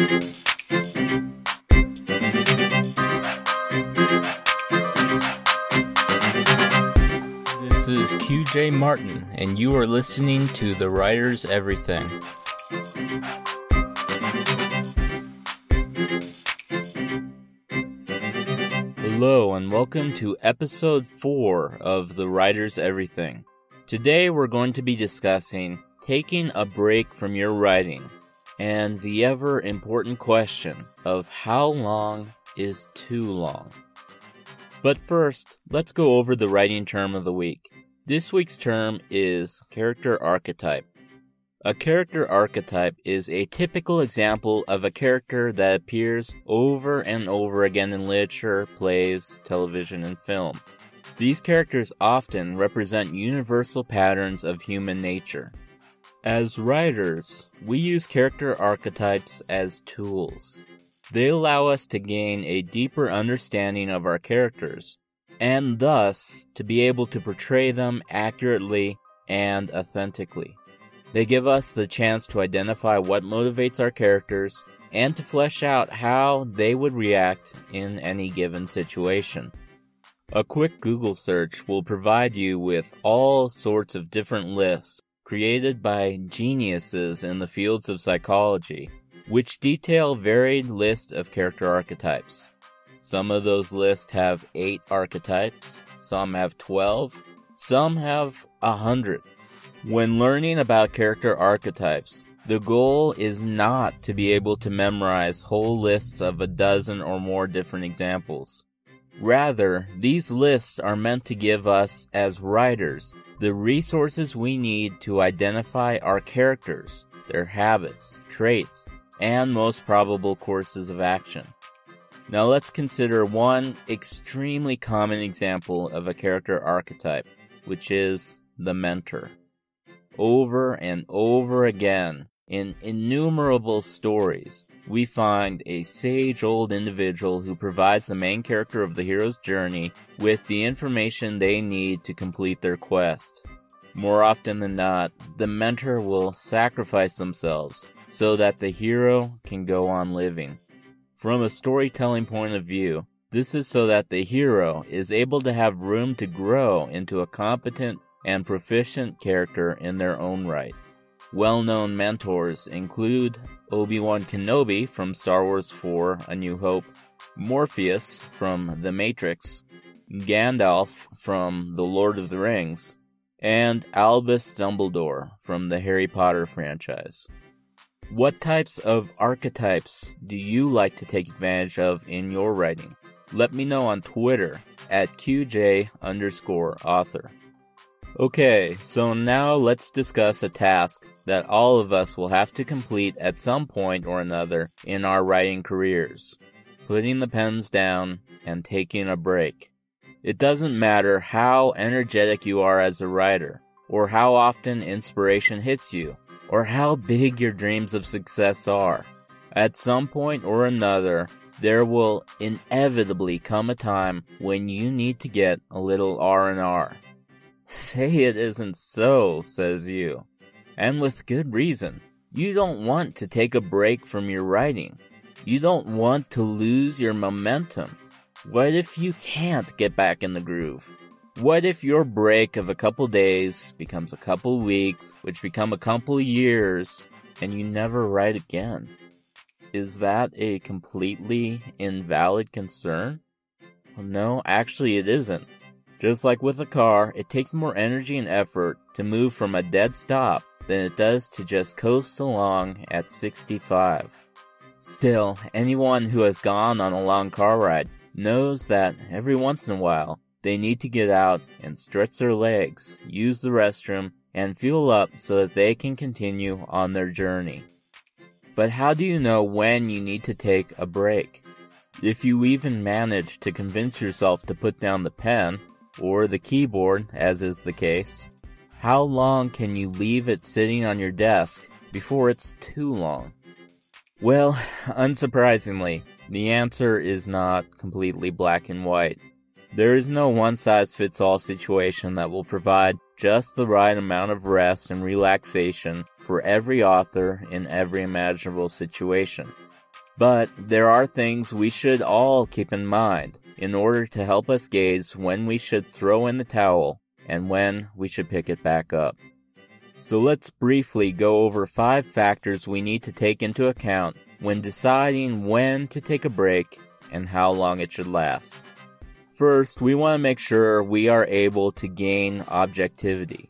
This is QJ Martin, and you are listening to The Writer's Everything. Hello, and welcome to episode 4 of The Writer's Everything. Today we're going to be discussing taking a break from your writing and the ever important question of how long is too long. But first, let's go over the writing term of the week. This week's term is character archetype. A character archetype is a typical example of a character that appears over and over again in literature, plays, television, and film. These characters often represent universal patterns of human nature. As writers, we use character archetypes as tools. They allow us to gain a deeper understanding of our characters, and thus to be able to portray them accurately and authentically. They give us the chance to identify what motivates our characters and to flesh out how they would react in any given situation. A quick Google search will provide you with all sorts of different lists created by geniuses in the fields of psychology, which detail varied lists of character archetypes. Some of those lists have 8 archetypes, some have 12, some have a 100. When learning about character archetypes, the goal is not to be able to memorize whole lists of a dozen or more different examples. Rather, these lists are meant to give us, as writers, the resources we need to identify our characters, their habits, traits, and most probable courses of action. Now let's consider one extremely common example of a character archetype, which is the mentor over and over again in innumerable stories, we find a sage old individual who provides the main character of the hero's journey with the information they need to complete their quest. More often than not, the mentor will sacrifice themselves so that the hero can go on living. From a storytelling point of view, this is so that the hero is able to have room to grow into a competent and proficient character in their own right. Well known mentors include Obi Wan Kenobi from Star Wars 4 A New Hope, Morpheus from The Matrix, Gandalf from The Lord of the Rings, and Albus Dumbledore from the Harry Potter franchise. What types of archetypes do you like to take advantage of in your writing? Let me know on Twitter at QJ underscore author. Okay, so now let's discuss a task that all of us will have to complete at some point or another in our writing careers putting the pens down and taking a break. It doesn't matter how energetic you are as a writer, or how often inspiration hits you, or how big your dreams of success are. At some point or another, there will inevitably come a time when you need to get a little R&R. Say it isn't so, says you. And with good reason. You don't want to take a break from your writing. You don't want to lose your momentum. What if you can't get back in the groove? What if your break of a couple days becomes a couple weeks, which become a couple years, and you never write again? Is that a completely invalid concern? Well, no, actually, it isn't. Just like with a car, it takes more energy and effort to move from a dead stop than it does to just coast along at 65. Still, anyone who has gone on a long car ride knows that every once in a while they need to get out and stretch their legs, use the restroom, and fuel up so that they can continue on their journey. But how do you know when you need to take a break? If you even manage to convince yourself to put down the pen, or the keyboard, as is the case, how long can you leave it sitting on your desk before it's too long? Well, unsurprisingly, the answer is not completely black and white. There is no one size fits all situation that will provide just the right amount of rest and relaxation for every author in every imaginable situation. But there are things we should all keep in mind in order to help us gauge when we should throw in the towel and when we should pick it back up. So let's briefly go over five factors we need to take into account when deciding when to take a break and how long it should last. First, we want to make sure we are able to gain objectivity.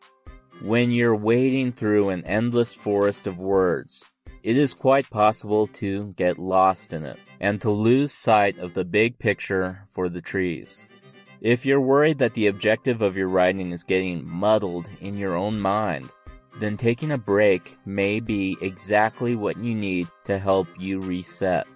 When you're wading through an endless forest of words, it is quite possible to get lost in it and to lose sight of the big picture for the trees. If you're worried that the objective of your writing is getting muddled in your own mind, then taking a break may be exactly what you need to help you reset.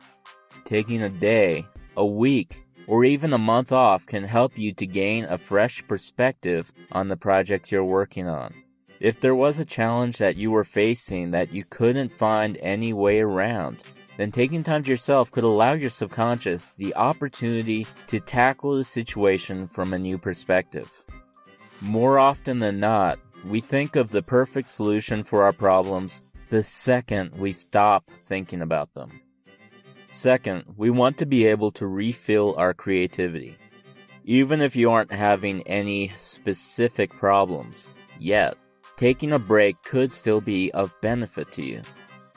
Taking a day, a week, or even a month off can help you to gain a fresh perspective on the projects you're working on. If there was a challenge that you were facing that you couldn't find any way around, then taking time to yourself could allow your subconscious the opportunity to tackle the situation from a new perspective. More often than not, we think of the perfect solution for our problems the second we stop thinking about them. Second, we want to be able to refill our creativity. Even if you aren't having any specific problems yet, taking a break could still be of benefit to you.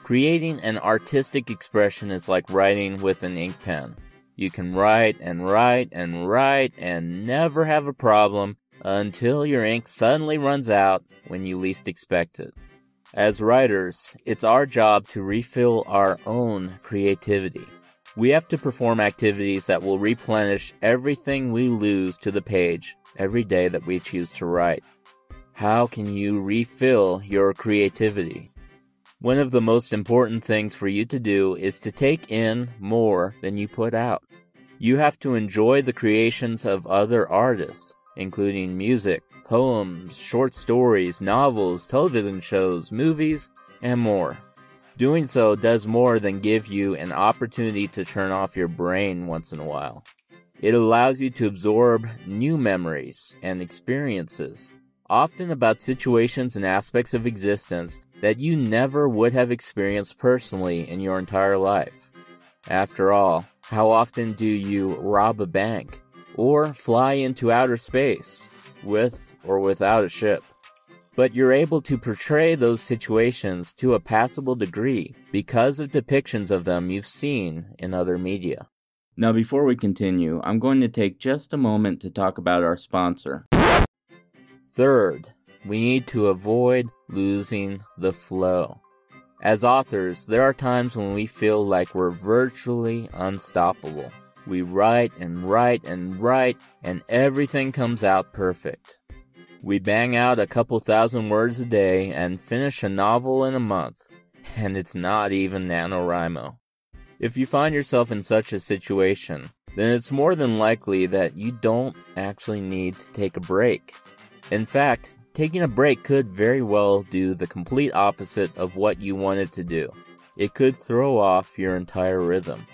Creating an artistic expression is like writing with an ink pen. You can write and write and write and never have a problem until your ink suddenly runs out when you least expect it. As writers, it's our job to refill our own creativity. We have to perform activities that will replenish everything we lose to the page every day that we choose to write. How can you refill your creativity? One of the most important things for you to do is to take in more than you put out. You have to enjoy the creations of other artists including music, poems, short stories, novels, television shows, movies, and more. Doing so does more than give you an opportunity to turn off your brain once in a while. It allows you to absorb new memories and experiences, often about situations and aspects of existence that you never would have experienced personally in your entire life. After all, how often do you rob a bank or fly into outer space with or without a ship. But you're able to portray those situations to a passable degree because of depictions of them you've seen in other media. Now, before we continue, I'm going to take just a moment to talk about our sponsor. Third, we need to avoid losing the flow. As authors, there are times when we feel like we're virtually unstoppable. We write and write and write, and everything comes out perfect. We bang out a couple thousand words a day and finish a novel in a month, and it's not even NaNoWriMo. If you find yourself in such a situation, then it's more than likely that you don't actually need to take a break. In fact, taking a break could very well do the complete opposite of what you wanted to do. It could throw off your entire rhythm.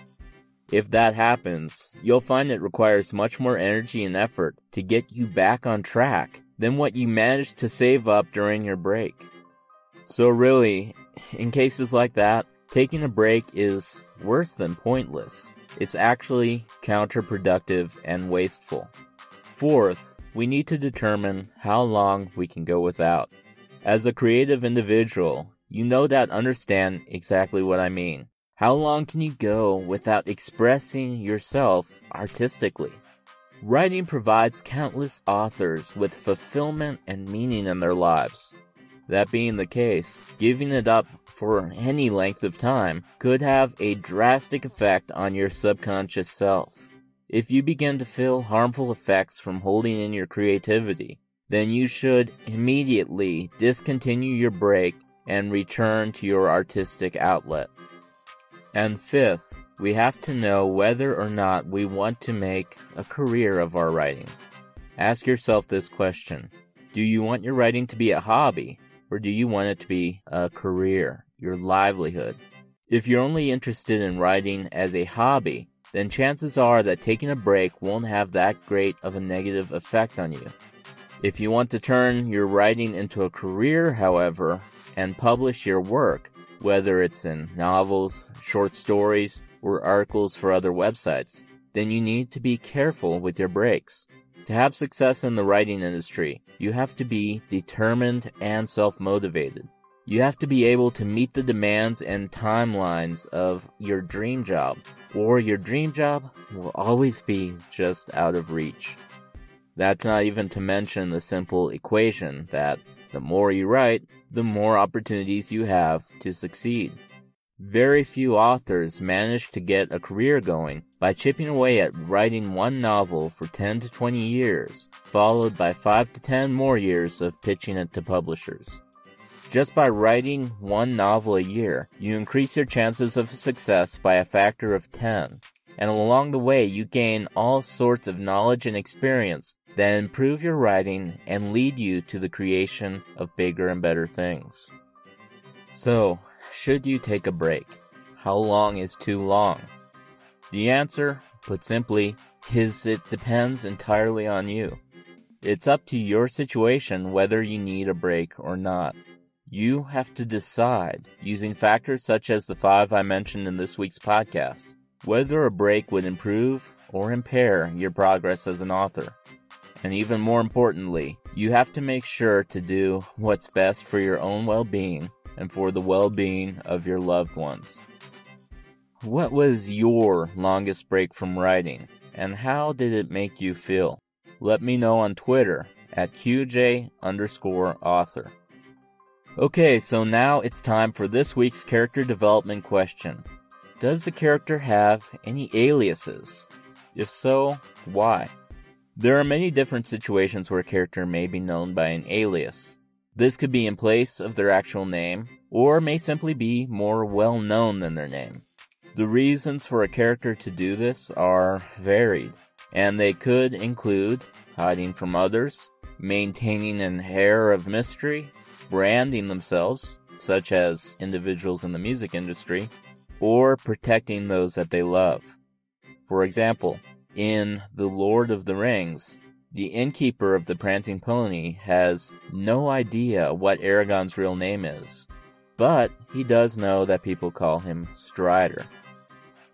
If that happens, you'll find it requires much more energy and effort to get you back on track than what you managed to save up during your break. So, really, in cases like that, taking a break is worse than pointless. It's actually counterproductive and wasteful. Fourth, we need to determine how long we can go without. As a creative individual, you no doubt understand exactly what I mean. How long can you go without expressing yourself artistically? Writing provides countless authors with fulfillment and meaning in their lives. That being the case, giving it up for any length of time could have a drastic effect on your subconscious self. If you begin to feel harmful effects from holding in your creativity, then you should immediately discontinue your break and return to your artistic outlet. And fifth, we have to know whether or not we want to make a career of our writing. Ask yourself this question Do you want your writing to be a hobby, or do you want it to be a career, your livelihood? If you're only interested in writing as a hobby, then chances are that taking a break won't have that great of a negative effect on you. If you want to turn your writing into a career, however, and publish your work, whether it's in novels, short stories, or articles for other websites, then you need to be careful with your breaks. To have success in the writing industry, you have to be determined and self motivated. You have to be able to meet the demands and timelines of your dream job, or your dream job will always be just out of reach. That's not even to mention the simple equation that the more you write, the more opportunities you have to succeed. Very few authors manage to get a career going by chipping away at writing one novel for 10 to 20 years, followed by 5 to 10 more years of pitching it to publishers. Just by writing one novel a year, you increase your chances of success by a factor of 10. And along the way, you gain all sorts of knowledge and experience that improve your writing and lead you to the creation of bigger and better things. So, should you take a break? How long is too long? The answer, put simply, is it depends entirely on you. It's up to your situation whether you need a break or not. You have to decide, using factors such as the five I mentioned in this week's podcast, whether a break would improve or impair your progress as an author. And even more importantly, you have to make sure to do what's best for your own well being and for the well being of your loved ones. What was your longest break from writing, and how did it make you feel? Let me know on Twitter at QJ underscore author. Okay, so now it's time for this week's character development question. Does the character have any aliases? If so, why? There are many different situations where a character may be known by an alias. This could be in place of their actual name, or may simply be more well known than their name. The reasons for a character to do this are varied, and they could include hiding from others, maintaining an air of mystery, branding themselves, such as individuals in the music industry, or protecting those that they love. For example, in The Lord of the Rings, the innkeeper of the Prancing Pony has no idea what Aragorn's real name is, but he does know that people call him Strider.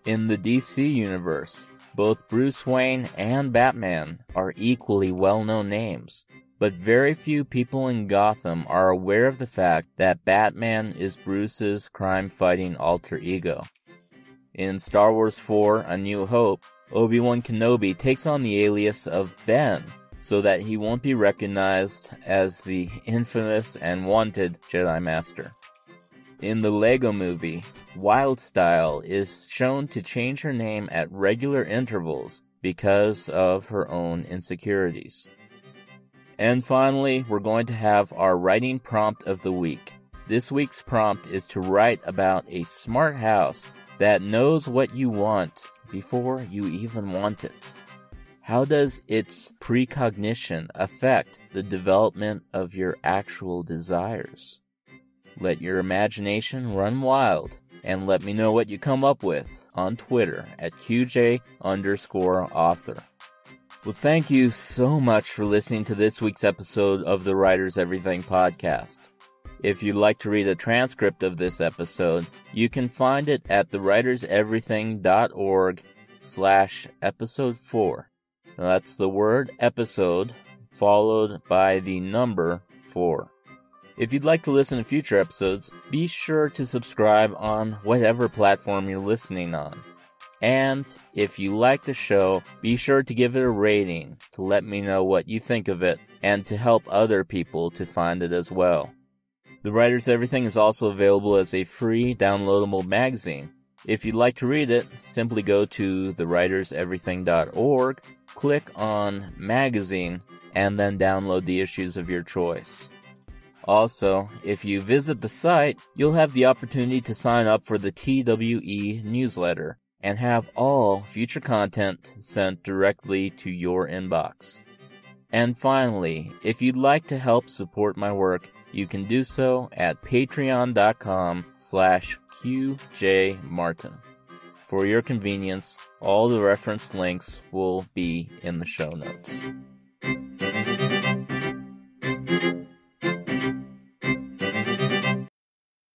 In the DC universe, both Bruce Wayne and Batman are equally well known names, but very few people in Gotham are aware of the fact that Batman is Bruce's crime fighting alter ego. In Star Wars 4 A New Hope, Obi Wan Kenobi takes on the alias of Ben so that he won't be recognized as the infamous and wanted Jedi Master. In the Lego movie, Wildstyle is shown to change her name at regular intervals because of her own insecurities. And finally, we're going to have our writing prompt of the week. This week's prompt is to write about a smart house that knows what you want before you even want it. How does its precognition affect the development of your actual desires? Let your imagination run wild and let me know what you come up with on Twitter at QJ underscore author. Well, thank you so much for listening to this week's episode of the Writers Everything podcast. If you'd like to read a transcript of this episode, you can find it at thewriterseverything.org slash episode 4. Now that's the word episode followed by the number 4. If you'd like to listen to future episodes, be sure to subscribe on whatever platform you're listening on. And if you like the show, be sure to give it a rating to let me know what you think of it and to help other people to find it as well. The Writer's Everything is also available as a free downloadable magazine. If you'd like to read it, simply go to thewriterseverything.org, click on Magazine, and then download the issues of your choice. Also, if you visit the site, you'll have the opportunity to sign up for the TWE newsletter and have all future content sent directly to your inbox. And finally, if you'd like to help support my work, you can do so at patreon.com slash qjmartin. For your convenience, all the reference links will be in the show notes.